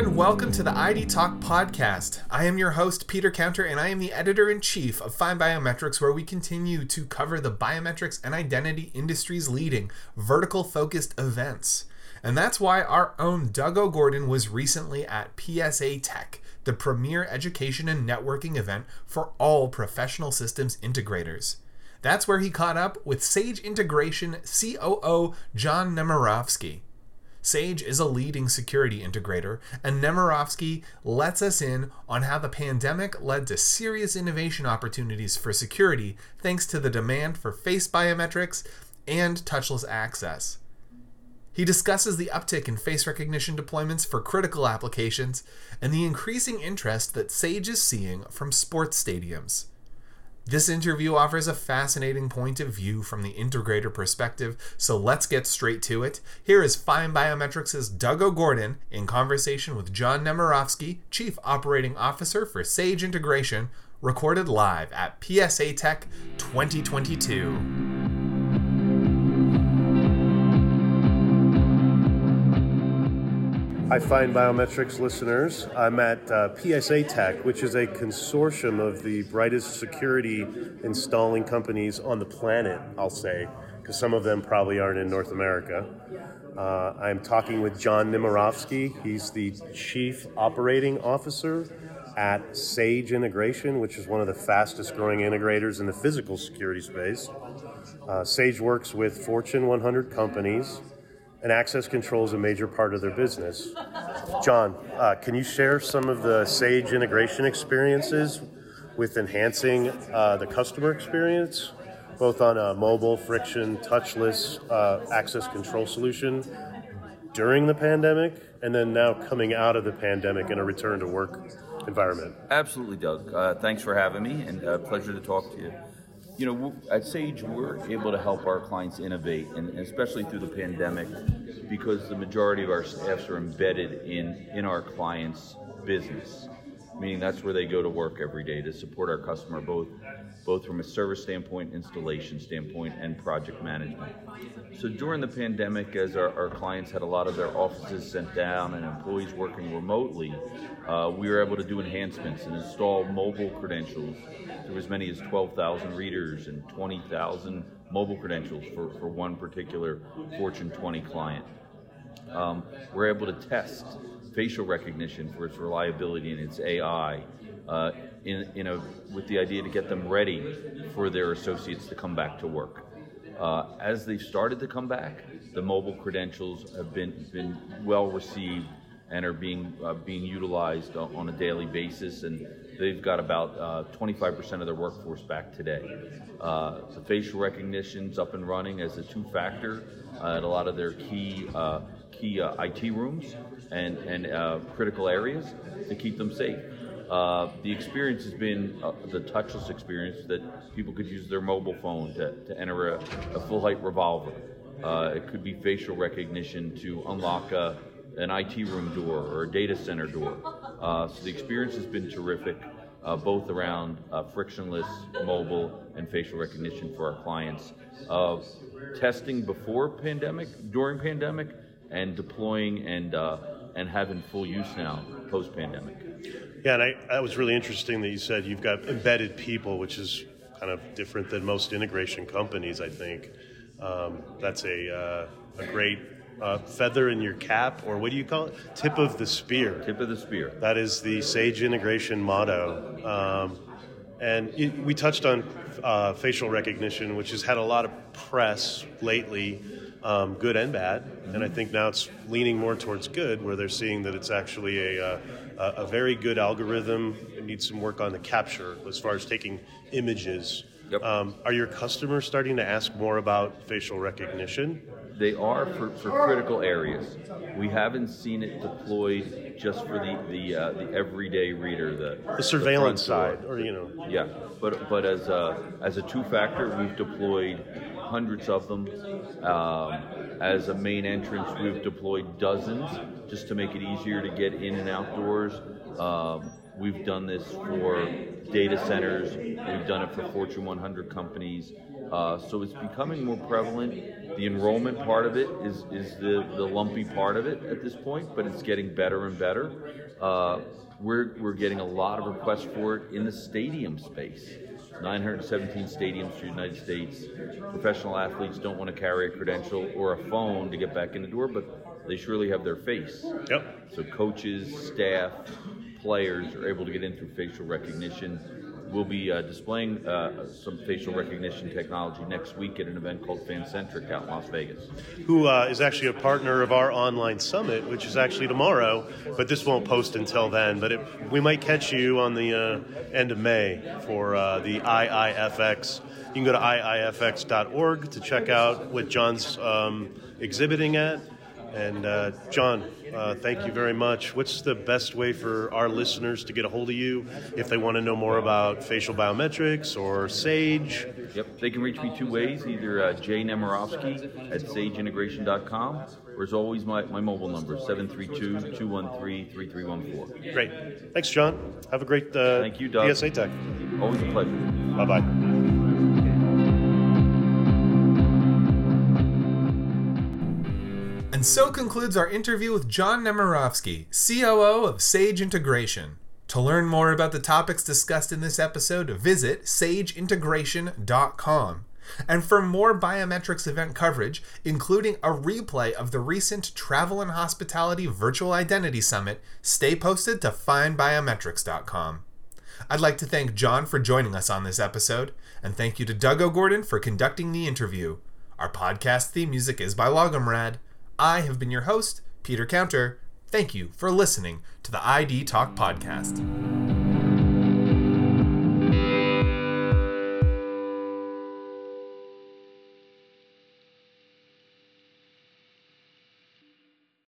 and welcome to the ID Talk podcast. I am your host, Peter Counter, and I am the editor in chief of FindBiometrics, where we continue to cover the biometrics and identity industry's leading vertical focused events. And that's why our own Doug O'Gorden was recently at PSA TEC, the premier education and networking event for all professional systems integrators. That's where he caught up with Sage Integration COO John Nemerofsky. Sage is a leading security integrator, and Nemerofsky lets us in on how the pandemic led to serious innovation opportunities for security thanks to the demand for face biometrics and touchless access. He discusses the uptick in face recognition deployments for critical applications and the increasing interest that Sage is seeing from sports stadiums. This interview offers a fascinating point of view from the integrator perspective, so let's get straight to it. Here is FindBiometrics' Doug O'Gorden in conversation with John Nemerofsky, Chief Operating Officer for Sage Integration, recorded live at PSA TEC 2022. Hi, find Biometrics listeners. I'm at uh, PSA TEC, which is a consortium of the brightest security installing companies on the planet, I'll say, because some of them probably aren't in North America. Uh, I'm talking with John Nemerofsky. He's the Chief Operating Officer at Sage Integration, which is one of the fastest growing integrators in the physical security space. Uh, Sage works with Fortune 100 companies and access control is a major part of their business. John, uh, can you share some of the Sage integration experiences with enhancing uh, the customer experience, both on a mobile, friction, touchless uh, access control solution during the pandemic, and then now coming out of the pandemic in a return to work environment? Absolutely, Doug. Uh, thanks for having me, and a uh, pleasure to talk to you you know, at Sage, we're able to help our clients innovate, and especially through the pandemic, because the majority of our staffs are embedded in in our clients' business. Meaning that's where they go to work every day to support our customer, both both from a service standpoint, installation standpoint, and project management. So during the pandemic, as our, our clients had a lot of their offices sent down and employees working remotely, uh, we were able to do enhancements and install mobile credentials through as many as 12,000 readers and 20,000 mobile credentials for, for one particular Fortune 20 client. Um, we're able to test facial recognition for its reliability and its AI uh, in, in a, with the idea to get them ready for their associates to come back to work. Uh, as they've started to come back, the mobile credentials have been, been well received and are being uh, being utilized on a daily basis, and they've got about uh, 25% of their workforce back today. Uh, the facial recognition's up and running as a two-factor uh, at a lot of their key uh, key uh, IT rooms and and critical areas to keep them safe. the experience has been the touchless experience that people could use their mobile phone to, to enter a, a full height revolver. it could be facial recognition to unlock a an IT room door or a data center door. Uh, so the experience has been terrific, uh, both around uh, frictionless mobile and facial recognition for our clients. Of testing before pandemic, during pandemic, and deploying and uh, and having full use now post pandemic. Yeah, and I, that was really interesting that you said you've got embedded people, which is kind of different than most integration companies. I think um, that's a uh, a great uh, feather in your cap, or what do you call it? Tip of the spear. Tip of the spear. That is the Sage integration motto. Um, and it, we touched on uh, facial recognition, which has had a lot of press lately, um, good and bad. Mm-hmm. And I think now it's leaning more towards good, where they're seeing that it's actually a, uh, a, a very good algorithm. It needs some work on the capture as far as taking images. Yep. Um, are your customers starting to ask more about facial recognition? they are for, for critical areas. We haven't seen it deployed just for the the, uh, the everyday reader, the, the surveillance the side, or you know. Yeah, but but as a as a two factor, we've deployed hundreds of them. Um, as a main entrance, we've deployed dozens just to make it easier to get in and outdoors. Um, we've done this for data centers. We've done it for Fortune 100 companies. Uh, so it's becoming more prevalent The enrollment part of it is, is the, the lumpy part of it at this point, but it's getting better and better. Uh, we're, we're getting a lot of requests for it in the stadium space. 917 stadiums for the United States. Professional athletes don't want to carry a credential or a phone to get back in the door, but they surely have their face. Yep. So coaches, staff, players are able to get in through facial recognition. We'll be uh, displaying uh, some facial recognition technology next week at an event called FanCentric out in Las Vegas. Who uh, is actually a partner of our online summit, which is actually tomorrow, but this won't post until then. But it, we might catch you on the uh, end of May for uh, the IIFX. You can go to iifx.org to check out what John's um, exhibiting at. And uh, John, uh, thank you very much. What's the best way for our listeners to get a hold of you if they want to know more about facial biometrics or Sage? Yep, they can reach me two ways either uh, Jay Nemerofsky at sageintegration.com or as always, my, my mobile number 732 213 3314. Great. Thanks, John. Have a great uh, Thank you, Doug. PSA TEC. Always a pleasure. Bye bye. And so concludes our interview with John Nemerofsky, COO of Sage Integration. To learn more about the topics discussed in this episode, visit sageintegration.com. And for more biometrics event coverage, including a replay of the recent Travel and Hospitality Virtual Identity Summit, stay posted to findbiometrics.com. I'd like to thank John for joining us on this episode, and thank you to Doug O'Gorden for conducting the interview. Our podcast theme music is by Logomrad. I have been your host, Peter Counter. Thank you for listening to the ID Talk Podcast.